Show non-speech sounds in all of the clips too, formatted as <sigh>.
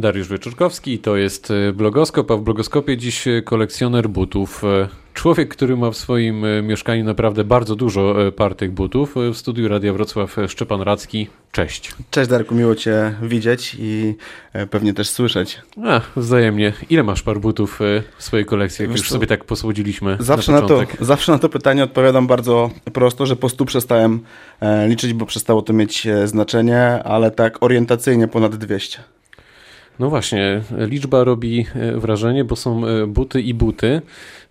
Dariusz Wieczorkowski i to jest e, Blogoskop, a w Blogoskopie dziś kolekcjoner butów. E, człowiek, który ma w swoim e, mieszkaniu naprawdę bardzo dużo par tych butów. W studiu Radia Wrocław Szczepan Radzki. Cześć. Cześć Darku, miło Cię widzieć i pewnie też słyszeć. A, wzajemnie. Ile masz par butów w swojej kolekcji, jak Wiesz już co? sobie tak posłodziliśmy zawsze na, na, to, zawsze na to pytanie odpowiadam bardzo prosto, że po stu przestałem liczyć, bo przestało to mieć znaczenie, ale tak orientacyjnie ponad 200. No właśnie, liczba robi e, wrażenie, bo są e, buty i buty.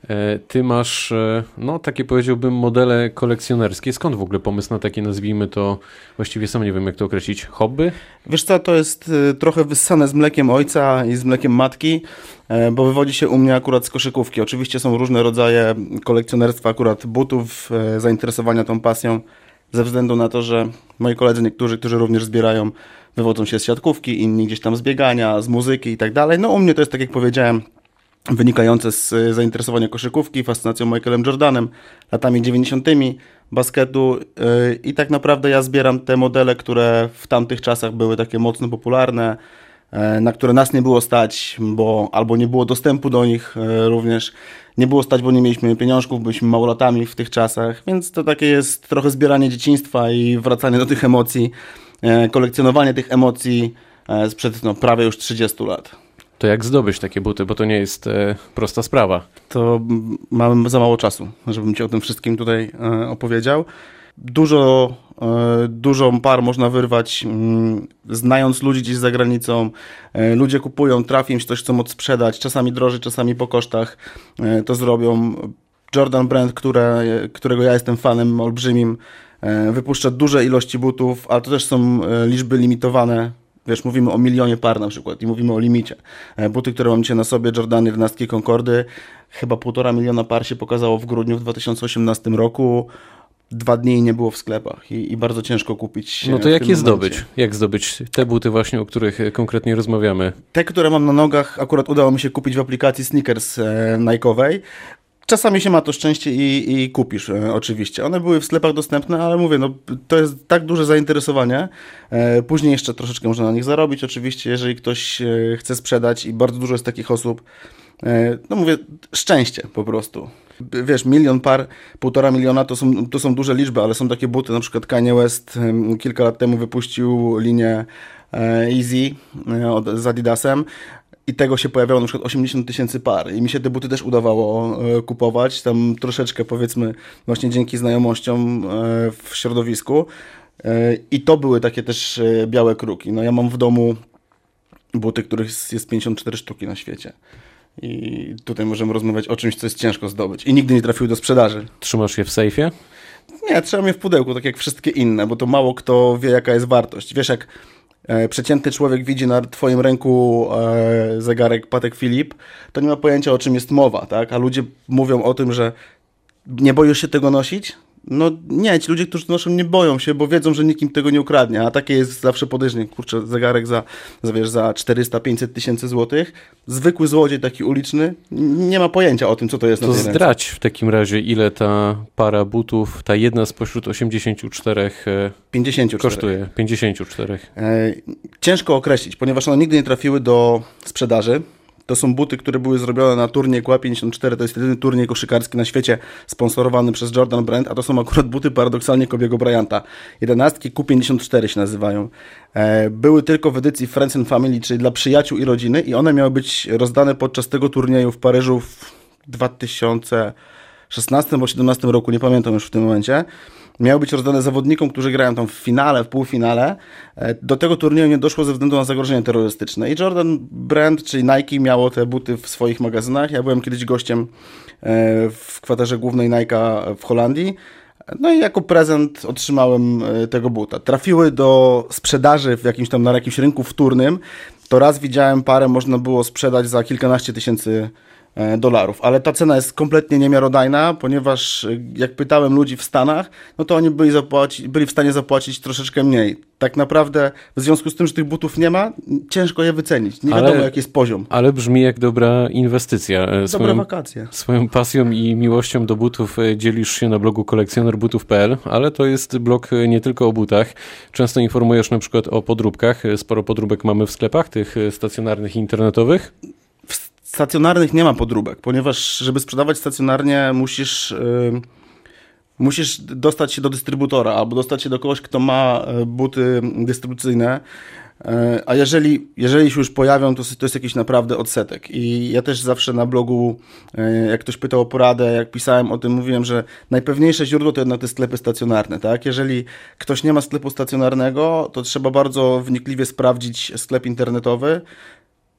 E, ty masz, no takie powiedziałbym, modele kolekcjonerskie. Skąd w ogóle pomysł na takie, nazwijmy to, właściwie sam nie wiem jak to określić, hobby? Wiesz co, to jest trochę wyssane z mlekiem ojca i z mlekiem matki, bo wywodzi się u mnie akurat z koszykówki. Oczywiście są różne rodzaje kolekcjonerstwa, akurat butów, zainteresowania tą pasją, ze względu na to, że moi koledzy niektórzy, którzy również zbierają wywodzą się z siatkówki, inni gdzieś tam z biegania, z muzyki i tak dalej. No u mnie to jest, tak jak powiedziałem, wynikające z e, zainteresowania koszykówki, fascynacją Michaelem Jordanem, latami 90., basketu e, i tak naprawdę ja zbieram te modele, które w tamtych czasach były takie mocno popularne, e, na które nas nie było stać, bo albo nie było dostępu do nich również, nie było stać, bo nie mieliśmy pieniążków, byliśmy małolatami w tych czasach, więc to takie jest trochę zbieranie dzieciństwa i wracanie do tych emocji, kolekcjonowanie tych emocji e, sprzed no, prawie już 30 lat. To jak zdobyć takie buty, bo to nie jest e, prosta sprawa. To mamy za mało czasu, żebym ci o tym wszystkim tutaj e, opowiedział. Dużo, e, dużo par można wyrwać, mm, znając ludzi gdzieś za granicą. E, ludzie kupują, trafią im się coś, chcą odsprzedać, czasami droży, czasami po kosztach to zrobią. Jordan Brand, które, którego ja jestem fanem olbrzymim, E, wypuszcza duże ilości butów, ale to też są e, liczby limitowane. Wiesz, mówimy o milionie par na przykład i mówimy o limicie. E, buty, które mam dzisiaj na sobie, Jordany 11 Concordy, chyba półtora miliona par się pokazało w grudniu w 2018 roku dwa dni nie było w sklepach i, i bardzo ciężko kupić. No to jak je zdobyć? Jak zdobyć te buty właśnie, o których konkretnie rozmawiamy? Te, które mam na nogach, akurat udało mi się kupić w aplikacji Sneakers Nike'owej. Czasami się ma to szczęście i, i kupisz, e, oczywiście. One były w sklepach dostępne, ale mówię, no, to jest tak duże zainteresowanie. E, później jeszcze troszeczkę można na nich zarobić, oczywiście, jeżeli ktoś e, chce sprzedać i bardzo dużo jest takich osób. E, no mówię, szczęście po prostu. Wiesz, milion par, półtora miliona to są, to są duże liczby, ale są takie buty, na przykład Kanye West kilka lat temu wypuścił linię Easy e, z Adidasem i tego się pojawiało na przykład 80 tysięcy par i mi się te buty też udawało e, kupować, tam troszeczkę powiedzmy właśnie dzięki znajomościom e, w środowisku e, i to były takie też białe kruki. No ja mam w domu buty, których jest 54 sztuki na świecie. I tutaj możemy rozmawiać o czymś, co jest ciężko zdobyć. I nigdy nie trafiły do sprzedaży. Trzymasz je w sejfie? Nie, trzymam je w pudełku, tak jak wszystkie inne, bo to mało kto wie, jaka jest wartość. Wiesz, jak przeciętny człowiek widzi na twoim ręku e, zegarek Patek Filip, to nie ma pojęcia o czym jest mowa, tak? A ludzie mówią o tym, że nie boisz się tego nosić? No nie, ci ludzie, którzy to noszą, nie boją się, bo wiedzą, że nikt im tego nie ukradnie, a takie jest zawsze podejrzenie. Kurczę, zegarek za, za, wiesz, za 400-500 tysięcy złotych, zwykły złodziej taki uliczny, nie ma pojęcia o tym, co to jest to na zdrać w takim razie, ile ta para butów, ta jedna spośród 84 54. kosztuje? 54. E, ciężko określić, ponieważ one nigdy nie trafiły do sprzedaży. To są buty, które były zrobione na turniej QA54. To jest jedyny turniej koszykarski na świecie sponsorowany przez Jordan Brand, a to są akurat buty paradoksalnie Kobiego Bryanta. Jedenastki Q54 się nazywają. E, były tylko w edycji Friends and Family, czyli dla przyjaciół i rodziny i one miały być rozdane podczas tego turnieju w Paryżu w 2016 albo 2017 roku, nie pamiętam już w tym momencie miały być rozdane zawodnikom, którzy grają tam w finale, w półfinale. E, do tego turnieju nie doszło ze względu na zagrożenie terrorystyczne. I Jordan Brand, czyli Nike, miało te buty w swoich magazynach. Ja byłem kiedyś gościem e, w kwaterze głównej Nike w Holandii. No i jako prezent otrzymałem e, tego buta. Trafiły do sprzedaży w jakimś tam na jakimś rynku wtórnym. To raz widziałem parę, można było sprzedać za kilkanaście tysięcy dolarów, ale ta cena jest kompletnie niemiarodajna, ponieważ e, jak pytałem ludzi w Stanach, no to oni byli, zapłaci, byli w stanie zapłacić troszeczkę mniej. Tak naprawdę w związku z tym, że tych butów nie ma, ciężko je wycenić. Nie wiadomo, jaki jest poziom. Ale brzmi jak dobra inwestycja. Dobre swoją, wakacje. Swoją pasją i miłością do butów dzielisz się na blogu kolekcjonerbutów.pl, ale to jest blog nie tylko o butach. Często informujesz na przykład o podróbkach. Sporo podróbek mamy w sklepach, tych stacjonarnych i internetowych stacjonarnych nie ma podróbek, ponieważ żeby sprzedawać stacjonarnie musisz, yy, musisz dostać się do dystrybutora albo dostać się do kogoś, kto ma y, buty dystrybucyjne. Y, a jeżeli, jeżeli się już pojawią, to, to jest jakiś naprawdę odsetek. I ja też zawsze na blogu, y, jak ktoś pytał o poradę, jak pisałem o tym, mówiłem, że najpewniejsze źródło to jednak te sklepy stacjonarne. Tak? Jeżeli ktoś nie ma sklepu stacjonarnego, to trzeba bardzo wnikliwie sprawdzić sklep internetowy,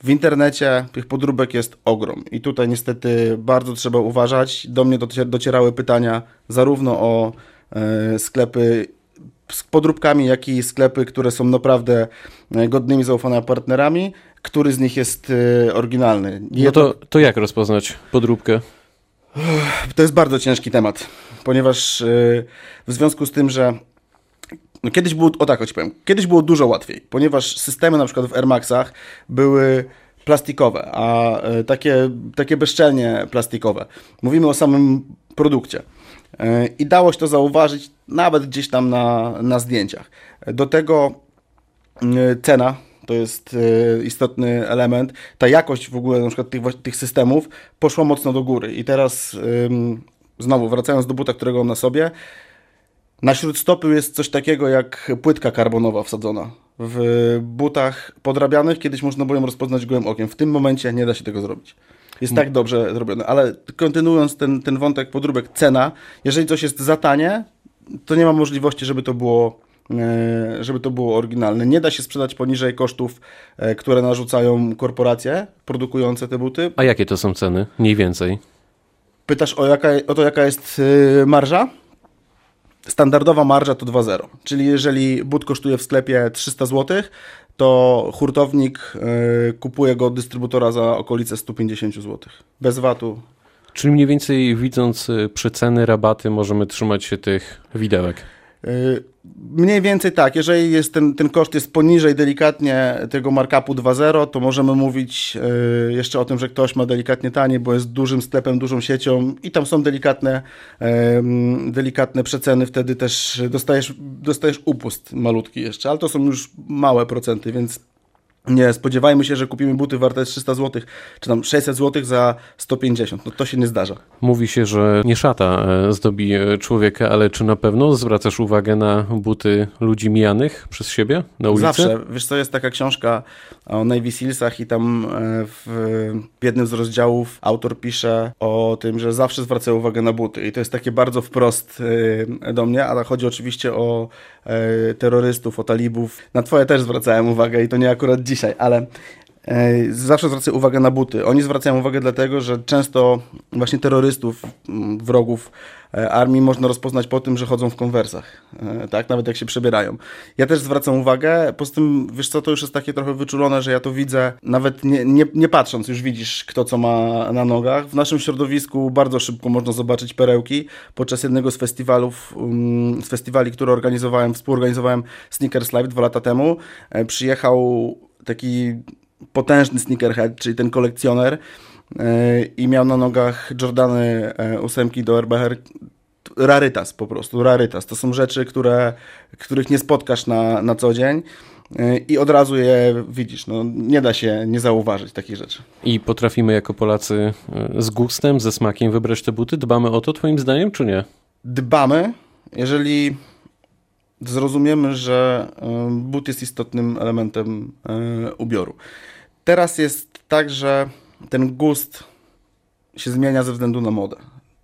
w internecie tych podróbek jest ogrom i tutaj niestety bardzo trzeba uważać. Do mnie docierały pytania zarówno o e, sklepy z podróbkami, jak i sklepy, które są naprawdę e, godnymi zaufania partnerami. Który z nich jest e, oryginalny? No to, to jak rozpoznać podróbkę? To jest bardzo ciężki temat, ponieważ w związku z tym, że no kiedyś było, o tak, powiem, kiedyś było dużo łatwiej, ponieważ systemy na przykład w Air Maxach były plastikowe, a e, takie, takie bezczelnie plastikowe. Mówimy o samym produkcie. E, I dało się to zauważyć nawet gdzieś tam na, na zdjęciach. Do tego e, cena to jest istotny element. Ta jakość w ogóle na przykład tych, tych systemów poszła mocno do góry. I teraz znowu wracając do buta, którego mam na sobie, na śródstopy jest coś takiego jak płytka karbonowa wsadzona. W butach podrabianych kiedyś można było ją rozpoznać gołym okiem. W tym momencie nie da się tego zrobić. Jest tak dobrze zrobione. Ale kontynuując ten, ten wątek podróbek, cena. Jeżeli coś jest za tanie, to nie ma możliwości, żeby to było e, żeby to było oryginalne. Nie da się sprzedać poniżej kosztów, e, które narzucają korporacje produkujące te buty. A jakie to są ceny? Mniej więcej. Pytasz o, jaka, o to, jaka jest e, marża? Standardowa marża to 2,0, czyli jeżeli but kosztuje w sklepie 300 zł, to hurtownik y, kupuje go od dystrybutora za okolice 150 zł. Bez VAT-u. Czyli mniej więcej widząc y, przeceny, rabaty, możemy trzymać się tych widełek. Y, mniej więcej tak, jeżeli jest ten, ten koszt jest poniżej delikatnie tego markupu 2.0, to możemy mówić y, jeszcze o tym, że ktoś ma delikatnie taniej, bo jest dużym sklepem, dużą siecią i tam są delikatne, delikatne przeceny, wtedy też dostajesz, dostajesz upust malutki jeszcze, ale to są już małe procenty, więc nie spodziewajmy się, że kupimy buty warte 300 zł, czy tam 600 zł za 150. No to się nie zdarza. Mówi się, że nie szata e, zdobi e, człowieka, ale czy na pewno zwracasz uwagę na buty ludzi mijanych przez siebie na ulicy? Zawsze. Wiesz co, jest taka książka o Navy Sealsach i tam e, w, jednym z rozdziałów autor pisze o tym, że zawsze zwraca uwagę na buty i to jest takie bardzo wprost do mnie, ale chodzi oczywiście o terrorystów, o talibów. Na twoje też zwracałem uwagę i to nie akurat dziś dzisiaj, ale e, zawsze zwracają uwagę na buty. Oni zwracają uwagę dlatego, że często właśnie terrorystów, wrogów e, armii można rozpoznać po tym, że chodzą w konwersach, e, tak, nawet jak się przebierają. Ja też zwracam uwagę, poza tym, wiesz co, to już jest takie trochę wyczulone, że ja to widzę, nawet nie, nie, nie patrząc, już widzisz, kto co ma na nogach. W naszym środowisku bardzo szybko można zobaczyć perełki. Podczas jednego z festiwalów, mm, z festiwali, które organizowałem, współorganizowałem Sneakers Live dwa lata temu, przyjechał taki potężny sneakerhead, czyli ten kolekcjoner e, i miał na nogach Jordany e, ósemki do RBR rarytas po prostu, rarytas. To są rzeczy, które, których nie spotkasz na, na co dzień e, i od razu je widzisz. No, nie da się nie zauważyć takich rzeczy. I potrafimy jako Polacy z gustem, ze smakiem wybrać te buty? Dbamy o to twoim zdaniem, czy nie? Dbamy. Jeżeli zrozumiemy, że but jest istotnym elementem e, ubioru. Teraz jest tak, że ten gust się zmienia ze względu na modę.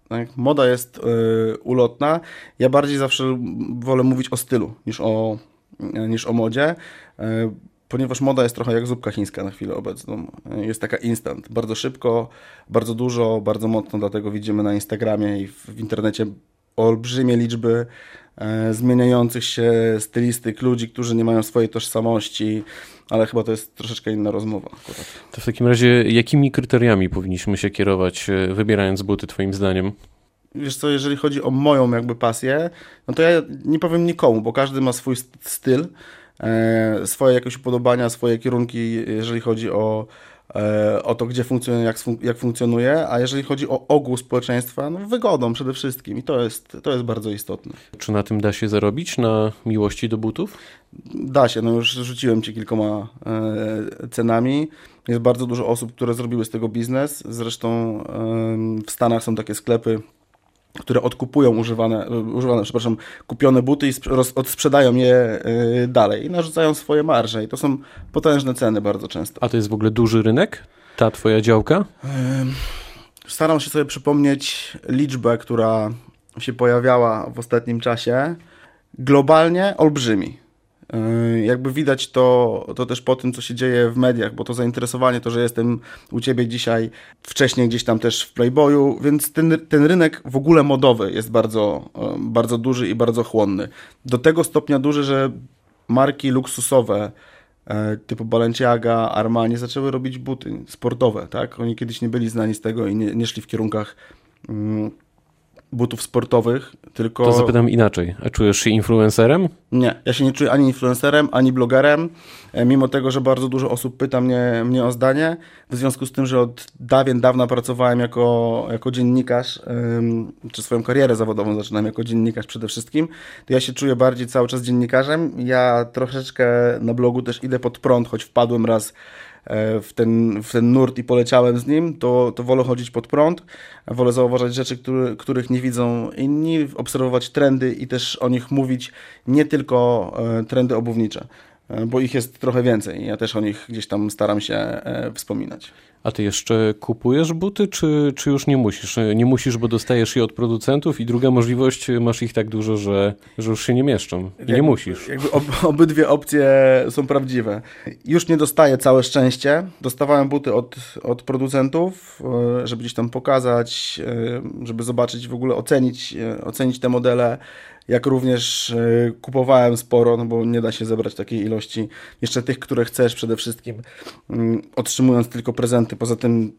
Tak? Moda jest e, ulotna. Ja bardziej zawsze wolę mówić o stylu niż o, niż o modzie, e, ponieważ moda jest trochę jak zupka chińska na chwilę obecną. Jest taka instant. Bardzo szybko, bardzo dużo, bardzo mocno, dlatego widzimy na Instagramie i w internecie olbrzymie liczby e, zmieniających się stylistyk, ludzi, którzy nie mają swojej tożsamości, ale chyba to jest troszeczkę inna rozmowa. Akurat. To w takim razie jakimi kryteriami powinniśmy się kierować, e, wybierając buty twoim zdaniem? Wiesz co, jeżeli chodzi o moją jakby pasję, no to ja nie powiem nikomu, bo każdy ma swój styl, e, swoje jakieś upodobania, swoje kierunki, jeżeli chodzi o o to, gdzie funkcjonuje, jak, jak funkcjonuje, a jeżeli chodzi o ogół społeczeństwa, no wygodą przede wszystkim i to jest, to jest bardzo istotne. Czy na tym da się zarobić, na miłości do butów? Da się, no już rzuciłem Ci kilkoma e, cenami. Jest bardzo dużo osób, które zrobiły z tego biznes. Zresztą e, w Stanach są takie sklepy, które odkupują używane, używane przepraszam, kupione buty i odsprzedają je y, dalej i narzucają swoje marże i to są potężne ceny bardzo często. A to jest w ogóle duży rynek? Ta twoja działka? Staram się sobie przypomnieć liczbę, która się pojawiała w ostatnim czasie. Globalnie olbrzymi. Yy, jakby widać to, to też po tym, co się dzieje w mediach, bo to zainteresowanie, to, że jestem u ciebie dzisiaj, wcześniej gdzieś tam też w Playboyu, więc ten, ten rynek w ogóle modowy jest bardzo, yy, bardzo duży i bardzo chłonny. Do tego stopnia duży, że marki luksusowe yy, typu Balenciaga, Armani zaczęły robić buty sportowe, tak? Oni kiedyś nie byli znani z tego i nie, nie szli w kierunkach butów sportowych, tylko... To zapytam inaczej. A czujesz się influencerem? Nie, ja się nie czuję ani influencerem, ani blogerem, e, mimo tego, że bardzo dużo osób pyta mnie, mnie o zdanie, w związku z tym, że od dawien dawna pracowałem jako, jako dziennikarz, czy swoją karierę zawodową zaczynałem jako dziennikarz przede wszystkim, to ja się czuję bardziej cały czas dziennikarzem. Ja troszeczkę na blogu też idę pod prąd, choć wpadłem raz w ten, w ten nurt i poleciałem z nim, to, to wolę chodzić pod prąd, wolę zauważać rzeczy, który, których nie widzą inni, obserwować trendy i też o nich mówić, nie tylko e, trendy obuwnicze, e, bo ich jest trochę więcej. Ja też o nich gdzieś tam staram się wspominać. A ty jeszcze kupujesz buty, czy, czy już nie musisz? Nie musisz, bo dostajesz je od producentów i druga możliwość, masz ich tak dużo, że, że już się nie mieszczą i nie musisz. Jakby ob, <laughs> obydwie opcje są prawdziwe. Już nie dostaję całe szczęście. Dostawałem buty od, od producentów, e, żeby gdzieś tam pokazać, e, żeby zobaczyć, w ogóle ocenić, e, ocenić te modele jak również e, kupowałem sporo, no bo nie da się zebrać takiej ilości. Jeszcze tych, które chcesz przede wszystkim, mm, otrzymując tylko prezenty. Poza tym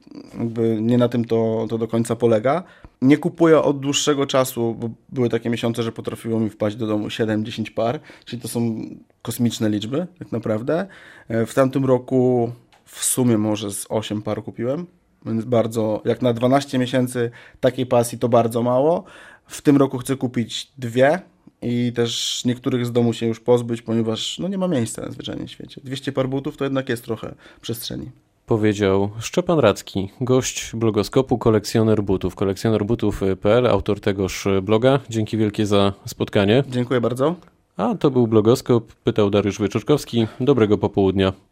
nie na tym to, to do końca polega. Nie kupuję od dłuższego czasu, bo były takie miesiące, że potrafiło mi wpaść do domu 7-10 par, czyli to są kosmiczne liczby tak naprawdę. E, w tamtym roku w sumie może z 8 par kupiłem, więc bardzo, jak na 12 miesięcy takiej pasji to bardzo mało. W tym roku chcę kupić dwie i też niektórych z domu się już pozbyć, ponieważ no, nie ma miejsca na zwyczajnie świecie. 200 par butów to jednak jest trochę przestrzeni. Powiedział Szczepan Radzki, gość blogoskopu, kolekcjoner butów, kolekcjoner butów.pl, autor tegoż bloga. Dzięki wielkie za spotkanie. Dziękuję bardzo. A to był blogoskop, pytał Dariusz Wieczorkowski. Dobrego popołudnia.